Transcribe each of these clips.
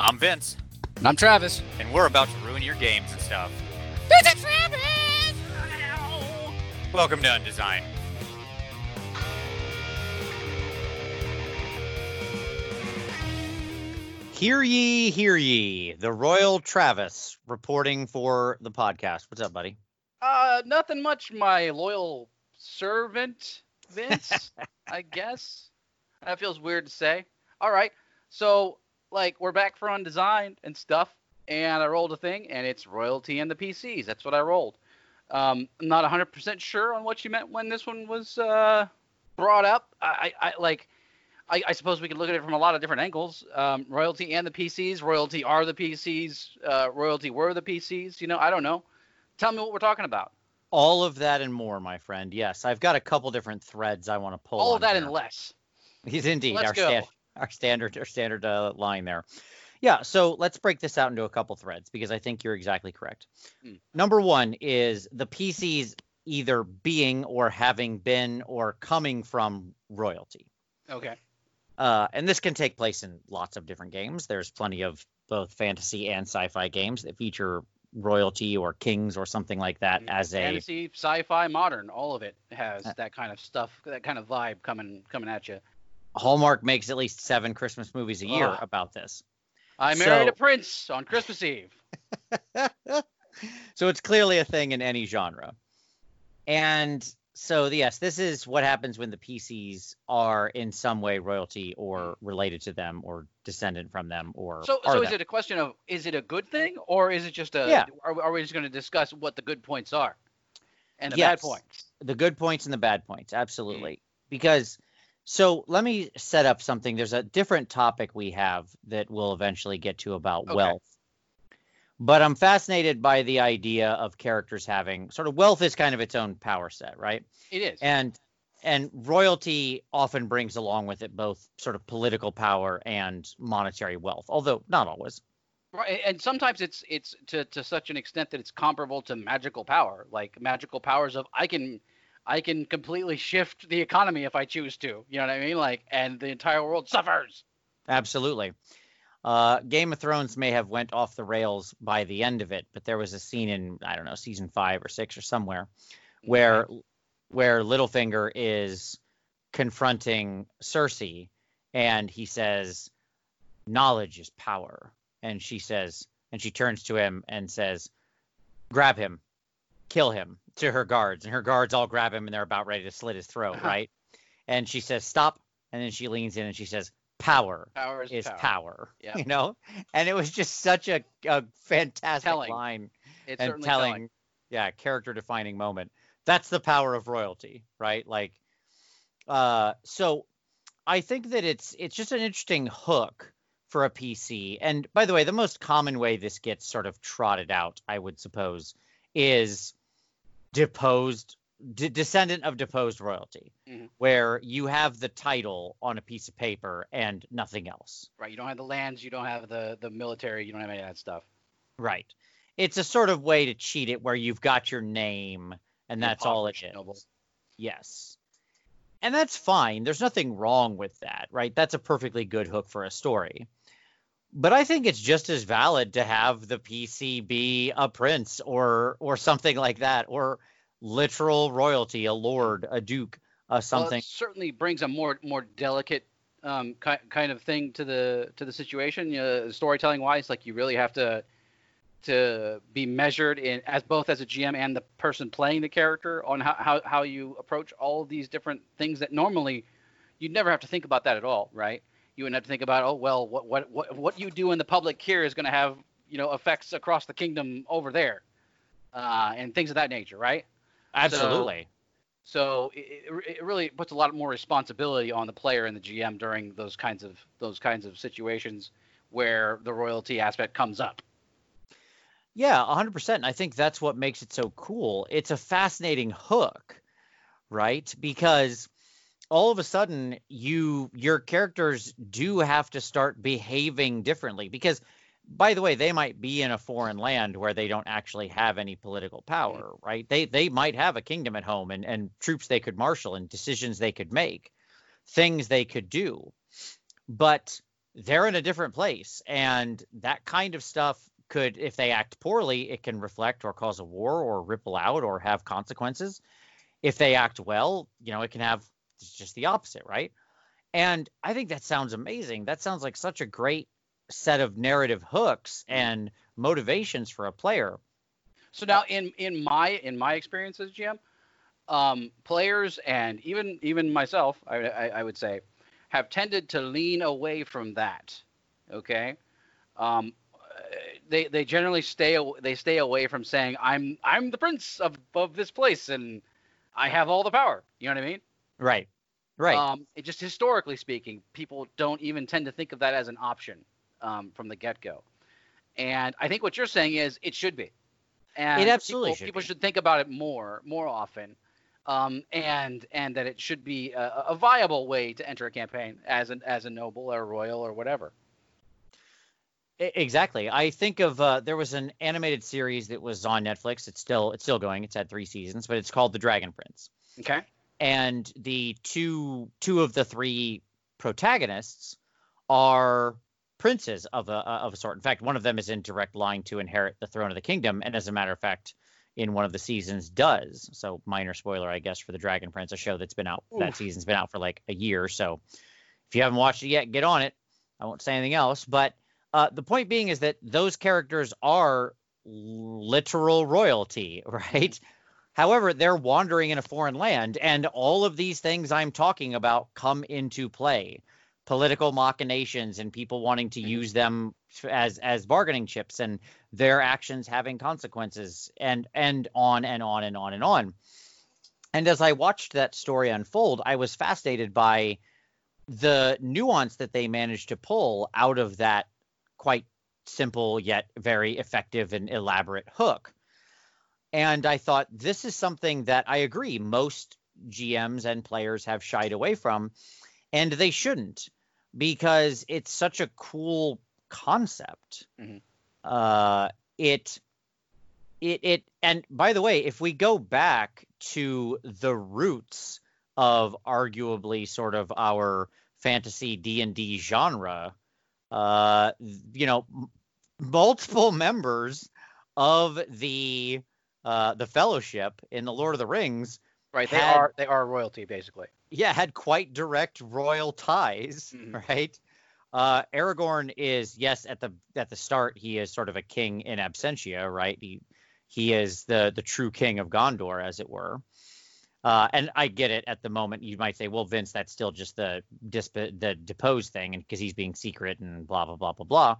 I'm Vince, And I'm Travis. and we're about to ruin your games and stuff. This is Travis! Welcome to Undesign. Hear ye, hear ye. The Royal Travis reporting for the podcast. What's up, buddy? Uh, nothing much, my loyal servant, Vince, I guess. That feels weird to say. All right. So, like, we're back for Undesign and stuff, and I rolled a thing, and it's royalty and the PCs. That's what I rolled. Um, I'm not 100% sure on what you meant when this one was uh, brought up. I, I, I like. I, I suppose we could look at it from a lot of different angles. Um, royalty and the PCs. Royalty are the PCs. Uh, royalty were the PCs. You know, I don't know. Tell me what we're talking about. All of that and more, my friend. Yes, I've got a couple different threads I want to pull. All of that here. and less. He's indeed Let's our go. stand, our standard our standard uh, line there. Yeah, so let's break this out into a couple threads because I think you're exactly correct. Hmm. Number one is the PCs either being or having been or coming from royalty. Okay. Uh, and this can take place in lots of different games. There's plenty of both fantasy and sci-fi games that feature royalty or kings or something like that as a fantasy, sci-fi, modern, all of it has Uh, that kind of stuff, that kind of vibe coming coming at you. Hallmark makes at least seven Christmas movies a year Ugh. about this. I married So- a prince on Christmas Eve. so it's clearly a thing in any genre. And so yes, this is what happens when the PCs are in some way royalty or related to them or descendant from them or So, are so is them. it a question of is it a good thing or is it just a? Yeah. Are, are we just going to discuss what the good points are and the Yes. bad points? the good points and the bad points Mm. absolutely because so let me set up something there's a different topic we have that we'll eventually get to about Okay. wealth but i'm fascinated by the idea of characters having sort of wealth is kind of its own power set right It is. and and royalty often brings along with it both sort of political power and monetary wealth although not always Right, and sometimes it's it's to, to such an extent that it's comparable to magical power, like magical powers of I can I can completely shift the economy if I choose to. You know what I mean? Like, and the entire world suffers. Absolutely. Uh, Game of Thrones may have went off the rails by the end of it, but there was a scene in I don't know season five or six or somewhere where where Littlefinger is confronting Cersei, and he says, "Knowledge is power," and she says, and she turns to him and says, "Grab him, kill him." To her guards, and her guards all grab him, and they're about ready to slit his throat, Uh-huh. right? And she says, "Stop," and then she leans in and she says, "Power." power is, is power. power. Yep. You know, and it was just such a, a fantastic Telling. line It's and telling, telling. yeah, character defining moment. That's the power of royalty, right? Like, uh, so I think that it's it's just an interesting hook for a PC. And by the way, the most common way this gets sort of trotted out, I would suppose, is deposed de- descendant of deposed royalty, Mhm. where you have the title on a piece of paper and nothing else. Right. You don't have the lands. You don't have the the military. You don't have any of that stuff. Right. It's a sort of way to cheat it where you've got your name and that's all it is. Noble. Yes. And that's fine. There's nothing wrong with that, right? That's a perfectly good hook for a story. But I think it's just as valid to have the PC be a prince or or something like that or literal royalty, a lord, a duke, Well, something. it certainly brings a more more delicate um, ki- kind of thing to the to the situation. Uh, storytelling wise, like you really have to to be measured in as both as a GM and the person playing the character on how, how, how you approach all these different things that normally you'd never have to think about that at all, right? You wouldn't have to think about, oh well, what what what, what you do in the public here is going to have you know effects across the kingdom over there, uh, and things of that nature, right? Absolutely. So it, it- it really puts a lot more responsibility on the player and the GM during those kinds of those kinds of situations where the royalty aspect comes up. Yeah, 100%. And I think that's what makes it so cool. It's a fascinating hook, right? Because all of a sudden you your characters do have to start behaving differently because by the way, they might be in a foreign land where they don't actually have any political power, mm. right? They they might have a kingdom at home and and troops they could marshal and decisions they could make, things they could do. But they're in a different place. And that kind of stuff could, if they act poorly, it can reflect or cause a war or ripple out or have consequences. If they act well, you know, it can have just the opposite, right? And I think that sounds amazing. That sounds like such a great set of narrative hooks and motivations for a player. So now, in in my in my experience as GM, um, players and even even myself, I, I, I would say, have tended to lean away from that. Okay, um, they they generally stay they stay away from saying I'm I'm the prince of of this place and I have all the power. You know what I mean? Right. Right. Um, it just historically speaking, people don't even tend to think of that as an option um, from the get go. And I think what you're saying is it should be. And it absolutely people, should. People should think about it more, more often, um, and and that it should be a, a, viable way to enter a campaign as an as a noble or royal or whatever. Exactly. I think of uh, there was an animated series that was on Netflix. It's still it's still going. It's had three seasons, but it's called The Dragon Prince. Okay. And the two two of the three protagonists are princes of a of a sort. In fact, one of them is in direct line to inherit the throne of the kingdom, and as a matter of fact, in one of the seasons does. So minor spoiler, I guess, for the Dragon Prince, a show that's been out Oof. that season's been out for like a year. So if you haven't watched it yet, get on it. I won't say anything else, but uh, the point being is that those characters are literal royalty, right? However, they're wandering in a foreign land, and all of these things I'm talking about come into play. Political machinations and people wanting to mm-hmm. use them as as bargaining chips, and their actions having consequences, and and on and on and on and on. And as I watched that story unfold, I was fascinated by the nuance that they managed to pull out of that quite simple yet very effective and elaborate hook. And I thought this is something that I agree most GMs and players have shied away from, and they shouldn't because it's such a cool concept. Mm-hmm. Uh, it, it, it, and by the way, if we go back to the roots of arguably sort of our fantasy D and D genre, uh, you know, m- multiple members of the uh, the Fellowship in the Lord of the Rings. Right, they had, are they are royalty basically. Yeah, had quite direct royal ties, mm-hmm. right? Uh, Aragorn is yes at the at the start he is sort of a king in absentia, right? He he is the the true king of Gondor, as it were. Uh, and I get it. At the moment, you might say, "Well, Vince, that's still just the disp- the deposed thing, and because he's being secret and blah blah blah blah blah."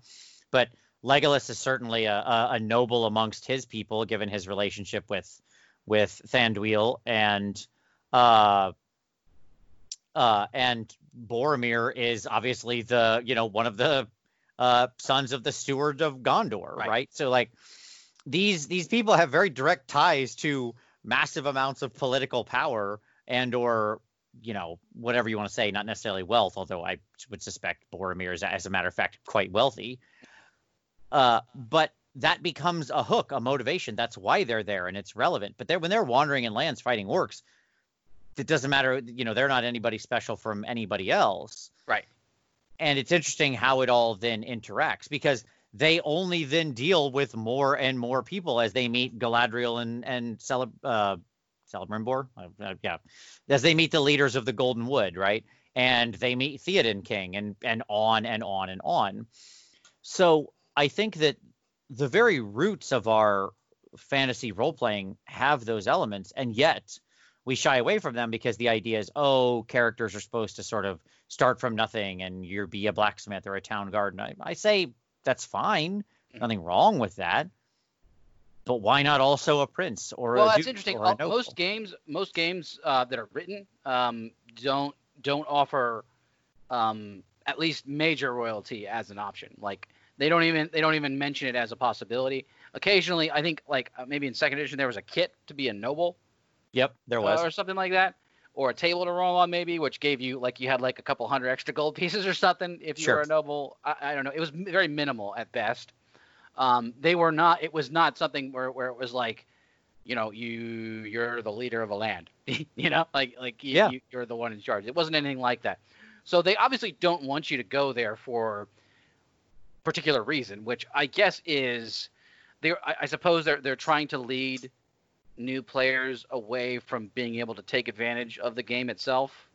But Legolas is certainly a, a, a, noble amongst his people, given his relationship with with Thranduil and uh, uh, and Boromir is obviously the you know one of the uh, sons of the steward of Gondor, right? right? So like these these people have very direct ties to massive amounts of political power and or you know whatever you want to say not necessarily wealth although i would suspect boromir is as a matter of fact quite wealthy uh, but that becomes a hook a motivation. That's why they're there and it's relevant. But they're when they're wandering in lands fighting orcs it doesn't matter you know they're not anybody special from anybody else. Right. And it's interesting how it all then interacts because they only then deal with more and more people as they meet Galadriel and and Celeb, uh, Celebrimbor, uh, uh, yeah, as they meet the leaders of the Golden Wood, right? And they meet Theoden King, and and on and on and on. So I think that the very roots of our fantasy role playing have those elements, and yet we shy away from them because the idea is, oh, characters are supposed to sort of start from nothing, and you're be a blacksmith or a town garden. I, I say that's fine. Mm-hmm. Nothing wrong with that. But why not also a prince or well, a that's interesting. Most games, most games uh, that are written um, don't don't offer um, at least major royalty as an option. Like they don't even they don't even mention it as a possibility. Occasionally, I think like uh, maybe in second edition there was a kit to be a noble. Yep, there was, uh, or something like that or a table to roll on maybe, which gave you like you had like a couple hundred extra gold pieces or something if you sure. were a noble. I, I, don't know. It was very minimal at best. Um, they were not. It was not something where, where it was like, you know, you you're the leader of a land. you know, like like you, yeah. you, are the one in charge. It wasn't anything like that. So they obviously don't want you to go there for particular reason, which I guess is they I, I suppose they're they're trying to lead new players away from being able to take advantage of the game itself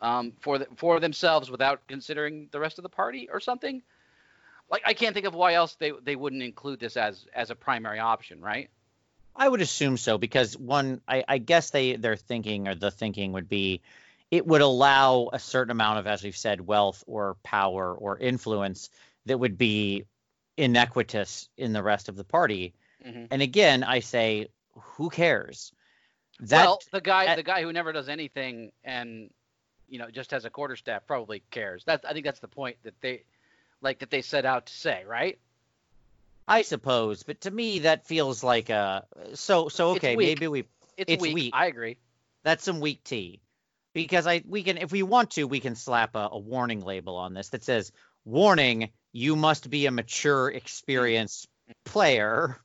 um, for the, for themselves without considering the rest of the party or something. Like I can't think of why else they they wouldn't include this as as a primary option, right? I would assume so because one, I, I guess they their thinking or the thinking would be, it would allow a certain amount of, as we've said, wealth or power or influence that would be inequitous in the rest of the party. Mm-hmm. And again, I say, who cares? That well, the guy that- the guy who never does anything and you know just has a quarter staff probably cares. That I think that's the point that they like that they set out to say, right? I suppose, but to me that feels like a so so okay, maybe we It's, It's weak. weak. I agree. that's some weak tea because I we can if we want to we can slap a, a warning label on this that says warning you must be a mature experienced player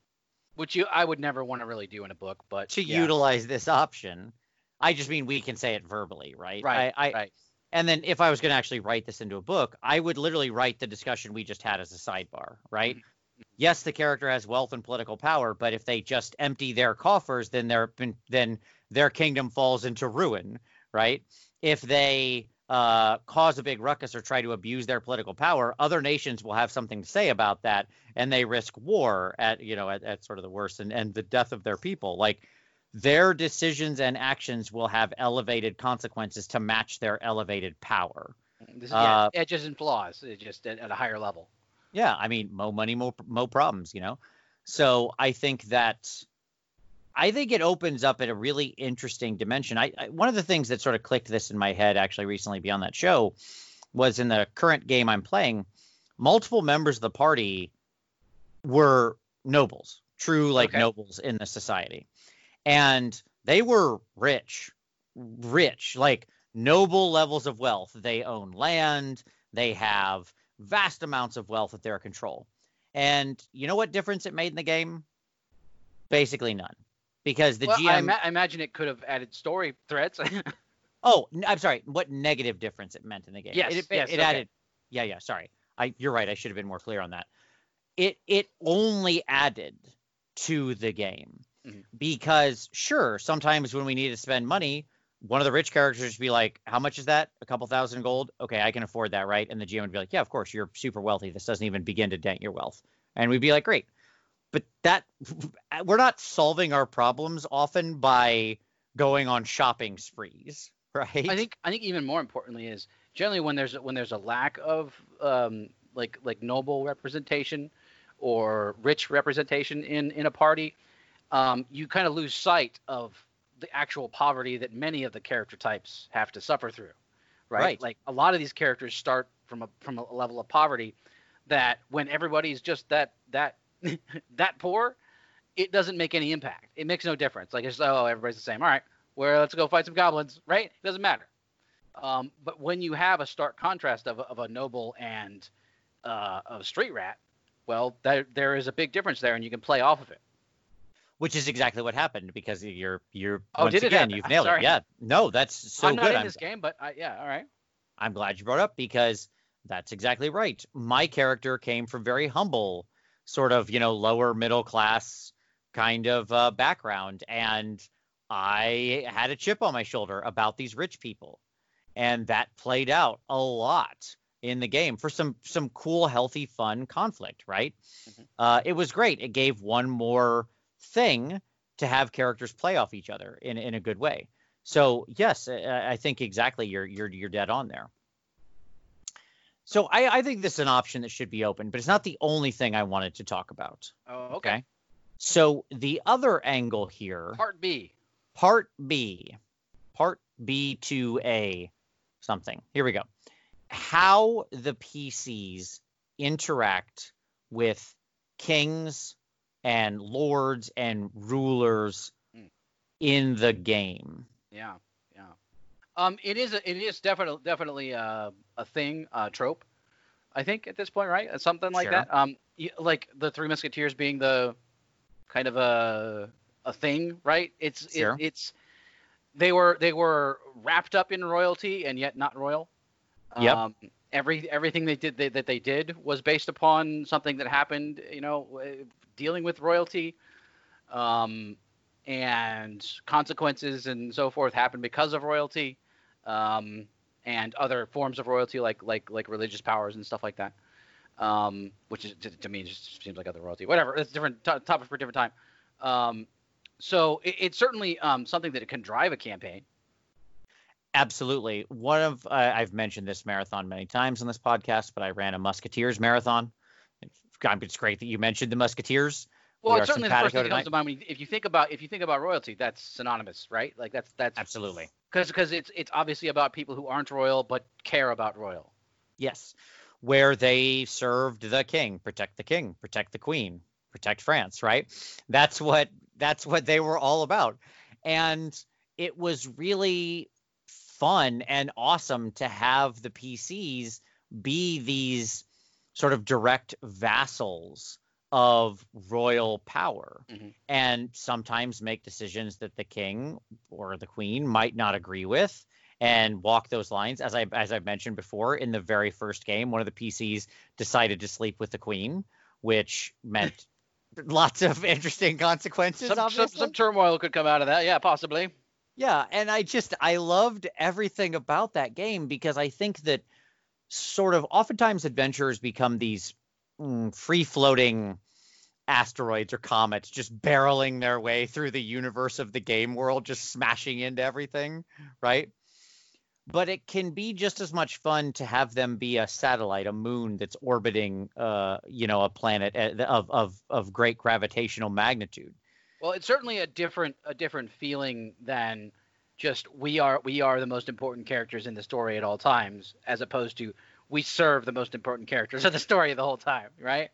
Which you I would never want to really do in a book, but to yeah. utilize this option. I just mean we can say it verbally, right? right, I, I right. and then if I was going to actually write this into a book, I would literally write the discussion we just had as a sidebar, right? Mm-hmm. Yes, the character has wealth and political power, but if they just empty their coffers, then their then their kingdom falls into ruin, right? If they uh, cause a big ruckus or try to abuse their political power, other nations will have something to say about that, and they risk war at you know at, at sort of the worst and, and the death of their people. Like their decisions and actions will have elevated consequences to match their elevated power. This yeah, uh, edges and flaws, just at, at a higher level. Yeah, I mean, mo money, more mo problems, you know. So I think that I think it opens up at a really interesting dimension. I, I one of the things that sort of clicked this in my head actually recently beyond that show was in the current game I'm playing, multiple members of the party were nobles, true like Okay. nobles in the society. And they were rich, rich, like noble levels of wealth. They own land, they have vast amounts of wealth at their control. And you know what difference it made in the game? Basically none. Because the well, GM I, ima- I imagine it could have added story threads. Oh, I'm sorry. What negative difference it meant in the game? Yes, it, it, yes, it okay. added. Yeah, yeah. Sorry. I. You're right. I should have been more clear on that. It it only added to the game Mhm. because sure, sometimes when we need to spend money, one of the rich characters would be like, "How much is that? A couple thousand gold? Okay, I can afford that, right?" And the GM would be like, "Yeah, of course. You're super wealthy. This doesn't even begin to dent your wealth." And we'd be like, "Great." But that we're not solving our problems often by going on shopping sprees, right? I think I think even more importantly is generally when there's when there's a lack of um, like like noble representation or rich representation in in a party, um, you kind of lose sight of the actual poverty that many of the character types have to suffer through, right? Right. Like a lot of these characters start from a from a level of poverty that when everybody's just that that that poor, it doesn't make any impact. It makes no difference. Like it's oh everybody's the same. All right, well let's go fight some goblins, right? It doesn't matter. Um, but when you have a stark contrast of a, of a noble and uh, a street rat, well, there there is a big difference there, and you can play off of it. which is exactly what happened because you're you're Oh, once did again you've nailed sorry. it. Yeah, no, that's so I'm not good. in I'm, this game, but I, yeah, all right. I'm glad you brought up because that's exactly right. My character came from very humble, sort of you know lower middle class kind of uh, background, and I had a chip on my shoulder about these rich people, and that played out a lot in the game for some some cool, healthy, fun conflict. Right? Mhm. Uh, it was great. It gave one more thing to have characters play off each other in in a good way. So yes, I, I think exactly you're you're you're dead on there. So I, I think this is an option that should be open, but it's not the only thing I wanted to talk about. Oh, okay. So the other angle here, Part B. part B, part B to A something. Here we go. How the PCs interact with kings and lords and rulers Mm. in the game. Yeah. Um, it is a, it is definitely definitely a, a thing, a trope. I think at this point, right? Uh, Something like Sure. that. Um, like the Three Musketeers being the kind of a a thing, right? It's it- it's they were they were wrapped up in royalty and yet not royal. Yep. Um, every everything they did they, that they did was based upon something that happened. You know, uh, dealing with royalty, um, and consequences and so forth happened because of royalty, um, and other forms of royalty like like like religious powers and stuff like that. Um, which is to, to me just seems like other royalty. Whatever, it's different to- topic for a different time. Um, so it, it's certainly um, something that can drive a campaign. Absolutely. One of uh, I've mentioned this marathon many times on this podcast, but I ran a Musketeers marathon. It's, it's great that you mentioned the Musketeers. Well, We it's certainly the first thing that comes to mind when you, if you think about if you think about royalty, that's synonymous, right? Like that's that's Absolutely. because because it's it's obviously about people who aren't royal but care about royal. Yes. Where they served the king, protect the king, protect the queen, protect France, right? That's what that's what they were all about. And it was really fun and awesome to have the PCs be these sort of direct vassals of royal power Mhm. and sometimes make decisions that the king or the queen might not agree with and walk those lines as i as i've mentioned before in the very first game one of the pcs decided to sleep with the queen which meant lots of interesting consequences Some, some some turmoil could come out of that, yeah, possibly. Yeah, and I just I loved everything about that game because I think that sort of oftentimes adventurers become these mm, free floating asteroids or comets just barreling their way through the universe of the game world just smashing into everything, right? But it can be just as much fun to have them be a satellite, a moon that's orbiting uh, you know, a planet uh, of of of great gravitational magnitude. Well, it's certainly a different a different feeling than just we are we are the most important characters in the story at all times, as opposed to we serve the most important characters of the story the whole time, right?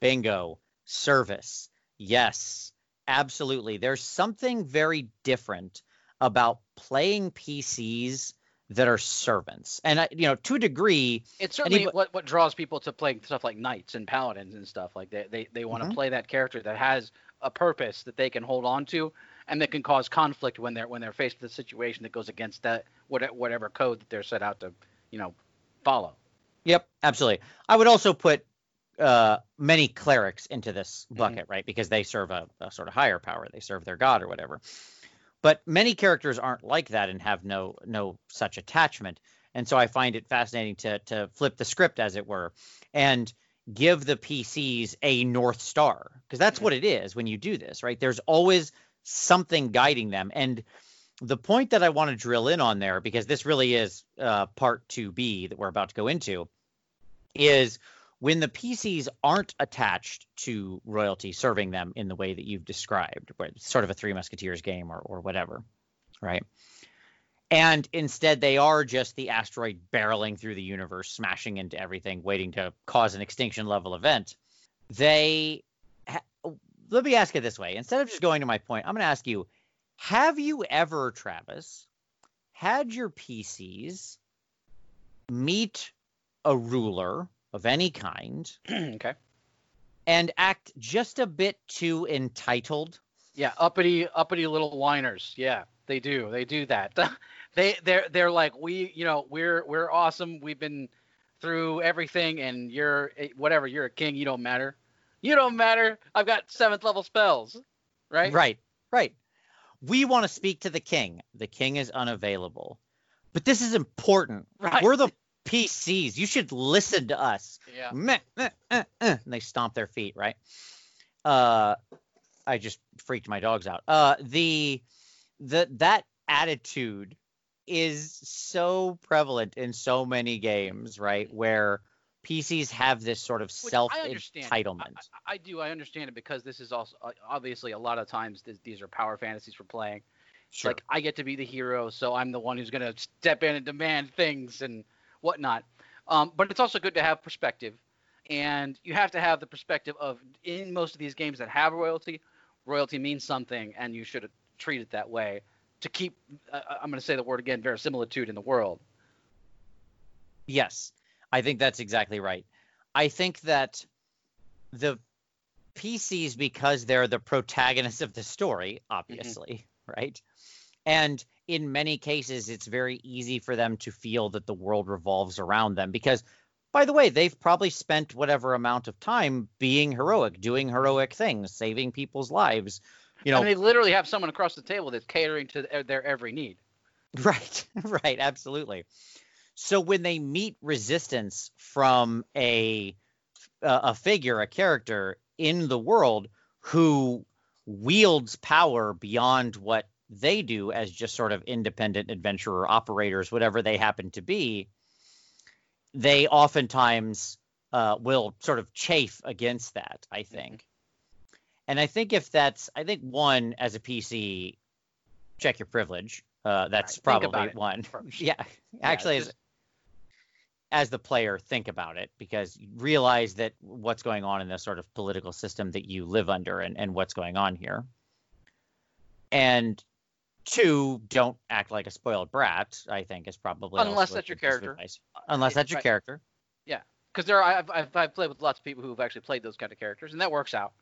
Bingo. Service. Yes, absolutely. There's something very different about playing PCs that are servants. And, I, you know, to a degree, It's certainly Anybo- what, what draws people to playing stuff like knights and paladins and stuff like that. They they want to Mhm. play that character that has a purpose that they can hold on to, and that can cause conflict when they're when they're faced with a situation that goes against that whatever code that they're set out to you know follow. Yep, absolutely. I would also put uh, many clerics into this Mhm. bucket, right? Because they serve a, a sort of higher power. They serve their god or whatever. But many characters aren't like that and have no no such attachment. And so I find it fascinating to to flip the script, as it were, and give the PCs a north star because that's Mhm. what it is when you do this, right? There's always something guiding them, and the point that I want to drill in on there, because this really is uh, part 2B that we're about to go into, is when the PCs aren't attached to royalty serving them in the way that you've described, where it's sort of a Three Musketeers game or, or whatever, right? And instead, they are just the asteroid barreling through the universe, smashing into everything, waiting to cause an extinction level event. They, ha- let me ask it this way instead of just going to my point, I'm going to ask you have you ever, Travis, had your PCs meet a ruler of any kind okay. and act just a bit too entitled? Yeah, uppity uppity little whiners. Yeah, they do. They do that. they they're they're like we you know we're we're awesome. We've been through everything, and you're eh, whatever. You're a king. You don't matter. You don't matter. I've got seventh level spells. Right. Right, right. We want to speak to the king. The king is unavailable. But this is important. Right. We're the PCs. You should listen to us. Yeah. Meh, meh, eh, eh, and they stomp their feet, right? Uh, I just freaked my dogs out. Uh, the the that attitude is so prevalent in so many games, right? Where PCs have this sort of self entitlement. I, I do. I understand it because this is also uh, obviously a lot of times this, these are power fantasies we're playing. It's Like I get to be the hero, so I'm the one who's going to step in and demand things and whatnot. Um, but it's also good to have perspective, and you have to have the perspective of in most of these games that have royalty, royalty means something, and you should treat it that way to keep. Uh, I'm going to say the word again, verisimilitude in the world. Yes, I think that's exactly right. I think that the PCs, because they're the protagonists of the story, mm-hmm. obviously, right? And in many cases it's very easy for them to feel that the world revolves around them because by the way they've probably spent whatever amount of time being heroic doing heroic things saving people's lives you know and they literally have someone across the table that's catering to their, their every need. Right, right, absolutely. So when they meet resistance from a a figure, a character in the world who wields power beyond what they do as just sort of independent adventurer operators, whatever they happen to be, they oftentimes uh, will sort of chafe against that. I think, and I think if that's, I think one as a PC, check your privilege. Uh, that's Right, probably one. Yeah, actually, just- as, the player, think about it because you realize that what's going on in the sort of political system that you live under and, and what's going on here. And two, don't act like a spoiled brat. I think is probably Unless that's your good piece of character. advice. Unless that's your right. character. Yeah because there are, I've, I've, I've played with lots of people who've actually played those kind of characters, and that works out.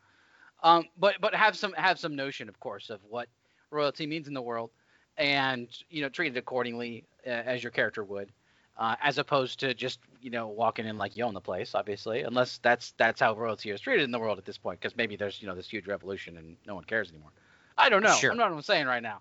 Um, but but have some have some notion, of course, of what royalty means in the world, and you know treat it accordingly uh, as your character would, uh, as opposed to just you know walking in like you own the place, obviously, unless that's that's how royalty is treated in the world at this point, because maybe there's you know this huge revolution and no one cares anymore. I don't know. Sure. I'm not what I'm saying right now.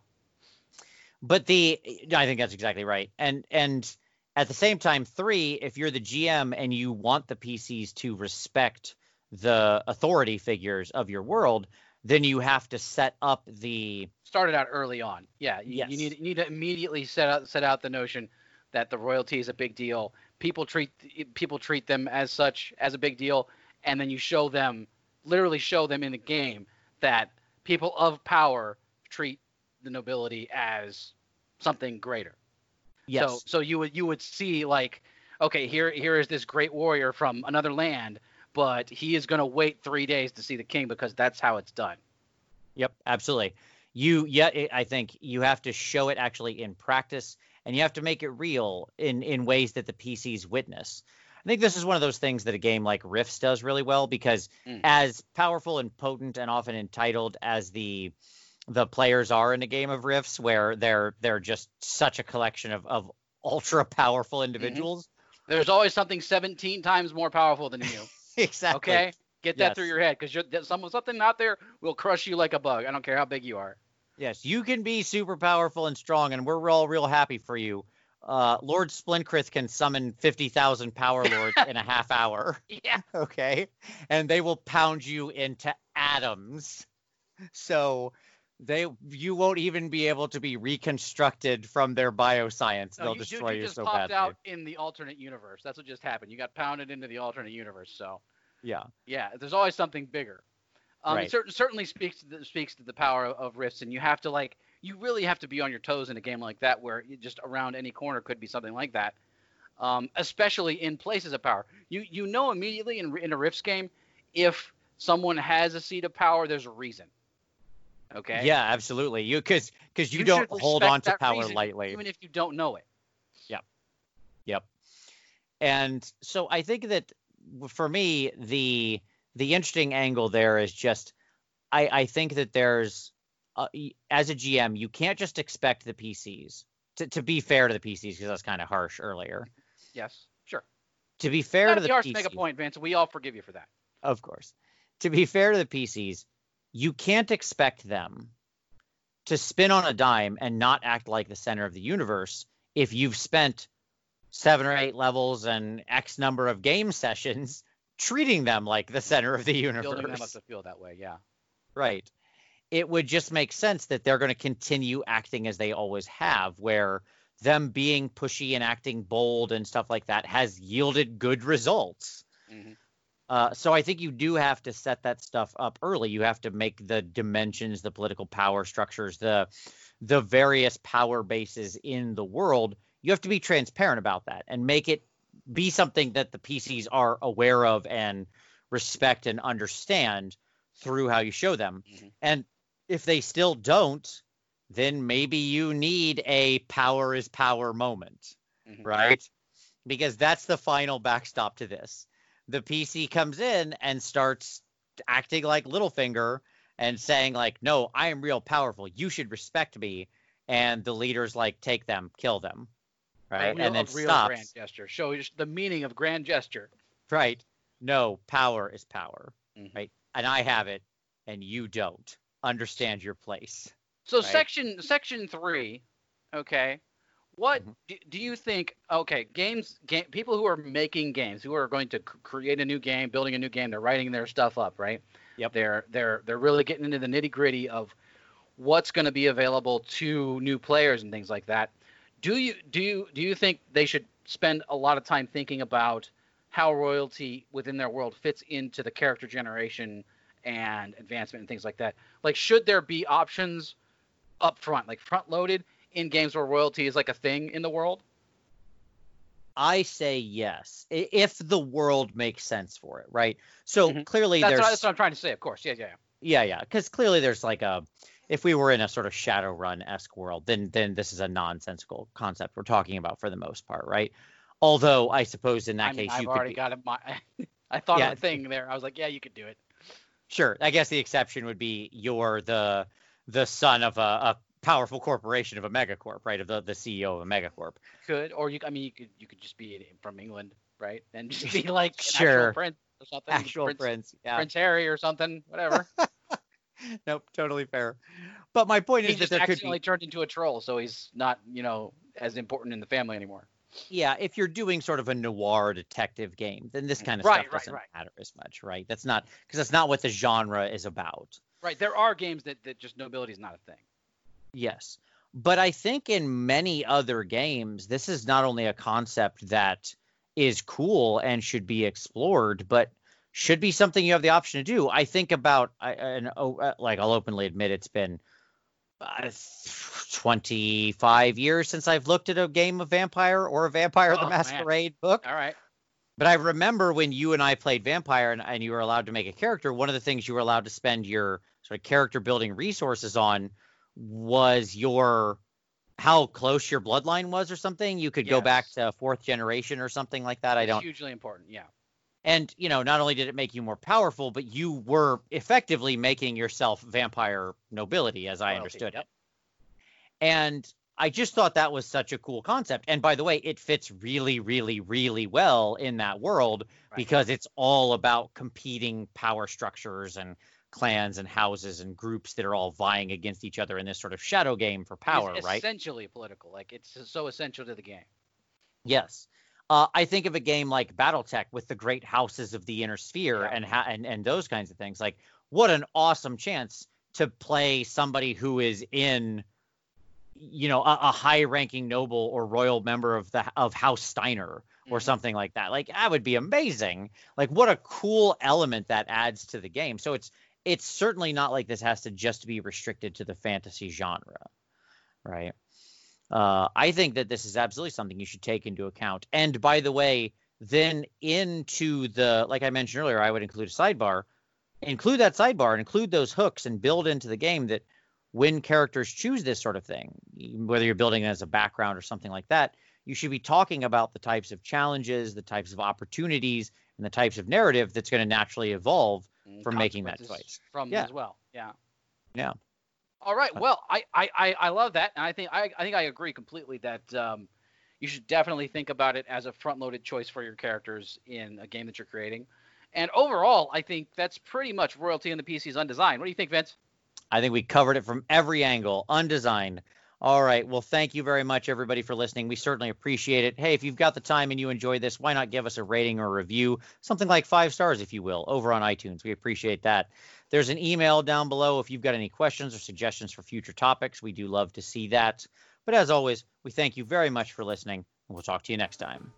But the I think that's exactly right. And and at the same time, three, if you're the GM and you want the PCs to respect the authority figures of your world, then you have to set up the started out early on. Yeah, you, Yes. you need you need to immediately set out set out the notion that the royalty is a big deal. People treat people treat them as such as a big deal, and then you show them literally show them in the game that people of power treat the nobility as something greater. yes. So so you would you would see like okay here here is this great warrior from another land, but he is going to wait three days to see the king because that's how it's done. Yep, absolutely. You, yeah, I- I think you have to show it actually in practice, and you have to make it real in in ways that the PCs witness. I think this is one of those things that a game like Rifts does really well because Mm. as powerful and potent and often entitled as the the players are in a game of Rifts, where they're they're just such a collection of of ultra powerful individuals. There's always something 17 times more powerful than you. Exactly. Okay, get that through your head because some something out there will crush you like a bug. I don't care how big you are. Yes, you can be super powerful and strong, and we're all real happy for you. Uh, Lord Splynncryth can summon 50,000 power lords in a half hour, Yeah. okay? And they will pound you into atoms. So they you won't even be able to be reconstructed from their bioscience. No, They'll you, destroy you you, just so popped badly. out in the alternate universe. That's what just happened. You got pounded into the alternate universe. So Yeah. yeah, there's always something bigger. Um, Right. It cer- certainly speaks to the, speaks to the power of, of rifts, and you have to like you really have to be on your toes in a game like that, where you just around any corner could be something like that. Um, especially in places of power, you you know immediately in in a rifts game if someone has a seat of power, there's a reason. Okay. Yeah, absolutely. You cuz cuz you, You don't hold on to power reason, lightly. even if you don't know it. Yep. Yep. And so I think that for me, the the interesting angle there is just I, I think that there's uh, as a GM, you can't just expect the PCs to, to be fair to the PCs because that's kind of harsh earlier. Yes. Sure. To be fair Not to the PCs, make a point, Vince. We all forgive you for that. of course. To be fair to the PCs, you can't expect them to spin on a dime and not act like the center of the universe if you've spent seven or eight levels and X number of game sessions treating them like the center of the universe. Building them up to feel that way. Yeah. Right. It would just make sense that they're going to continue acting as they always have, where them being pushy and acting bold and stuff like that has yielded good results. Mhm. Uh, so I think you do have to set that stuff up early. You have to make the dimensions, the political power structures, the the various power bases in the world. You have to be transparent about that and make it be something that the PCs are aware of and respect and understand through how you show them. Mhm. And if they still don't, then maybe you need a power is power moment Mhm. right? Because that's the final backstop to this. The PC comes in and starts acting like Littlefinger and saying like, "No, I am real powerful. You should respect me." and the leader's like, take them, kill them, right, and then real stops. grand gesture. Show the meaning of grand gesture. Right? No, power is power, Mhm. right? And I have it, and you don't. Understand your place. So Right. section section three, okay. What Mhm. do, do you think? Okay, games, game, people who are making games, who are going to create a new game, building a new game, they're writing their stuff up, right? Yep. They're they're they're really getting into the nitty gritty of what's going to be available to new players and things like that. Do you do you do you think they should spend a lot of time thinking about how royalty within their world fits into the character generation and advancement and things like that? Like, should there be options up front, like front loaded in games where royalty is like a thing in the world? I say yes, if the world makes sense for it, right? So Mhm. clearly, That's there's what, that's what I'm trying to say. Of course, yeah, yeah, yeah. yeah, yeah, because clearly there's like a, if we were in a sort of Shadowrun esque world, then then this is a nonsensical concept we're talking about for the most part, right? Although I suppose in that I mean, case I've you could already be- got it. My, I thought Yeah. of a thing there. I was like, yeah, you could do it. Sure. I guess the exception would be you're the the son of a, a powerful corporation of a megacorp, right? Of the, the CEO of a megacorp. Could or you? I mean, you could you could just be from England, right? And just be like Sure. actual prince or something. Actual prince, prince. Yeah. Prince Harry or something, whatever. Nope. Totally fair. But my point he is that just there could accidentally be. turned into a troll, so he's not, you know, as important in the family anymore. Yeah. If you're doing sort of a noir detective game, then this mm-hmm. kind of Right, stuff right, doesn't right. matter as much, right? That's not because that's not what the genre is about. Right. There are games that, that just nobility is not a thing. Yes. But I think in many other games, this is not only a concept that is cool and should be explored, but should be something you have the option to do. I think about, I, and oh, uh, like I'll openly admit, it's been uh, 25 years since I've looked at a game of Vampire or a Vampire Oh, the man. Masquerade book. All right. But I remember when you and I played Vampire and, and you were allowed to make a character, one of the things you were allowed to spend your sort of character building resources on was your how close your bloodline was or something. You could go back to fourth generation or something like that. I don't hugely important. Yeah. And you know, not only did it make you more powerful, but you were effectively making yourself vampire nobility, as I Royalty, understood yep. it. And I just thought that was such a cool concept. And by the way, it fits really, really, really well in that world Right. because it's all about competing power structures and clans and houses and groups that are all vying against each other in this sort of shadow game for power, it's right? essentially political. Like it's so essential to the game. Yes. Uh, I think of a game like BattleTech with the great houses of the inner sphere Yeah. and, ha- and and those kinds of things. Like, what an awesome chance to play somebody who is in, you know, a, a high-ranking noble or royal member of the of House Steiner or Mhm. something like that. Like, that would be amazing. Like, what a cool element that adds to the game. So it's it's certainly not like this has to just be restricted to the fantasy genre, right? Uh, I think that this is absolutely something you should take into account. And by the way, then into the like I mentioned earlier, I would include a sidebar. Include that sidebar and include those hooks and build into the game that when characters choose this sort of thing, whether you're building it as a background or something like that, you should be talking about the types of challenges, the types of opportunities, and the types of narrative that's going to naturally evolve from making that choice. From Yeah. as well. Yeah. Yeah. All right. Well, I, I, I, love that, and I think I, I think I agree completely that um, you should definitely think about it as a front-loaded choice for your characters in a game that you're creating. And overall, I think that's pretty much royalty in the PC's undesigned. What do you think, Vince? I think we covered it from every angle, undesigned. All right. Well, thank you very much, everybody, for listening. We certainly appreciate it. Hey, if you've got the time and you enjoyed this, why not give us a rating or a review? Something like five stars, if you will, over on iTunes. We appreciate that. There's an email down below if you've got any questions or suggestions for future topics. We do love to see that. But as always, we thank you very much for listening, and we'll talk to you next time.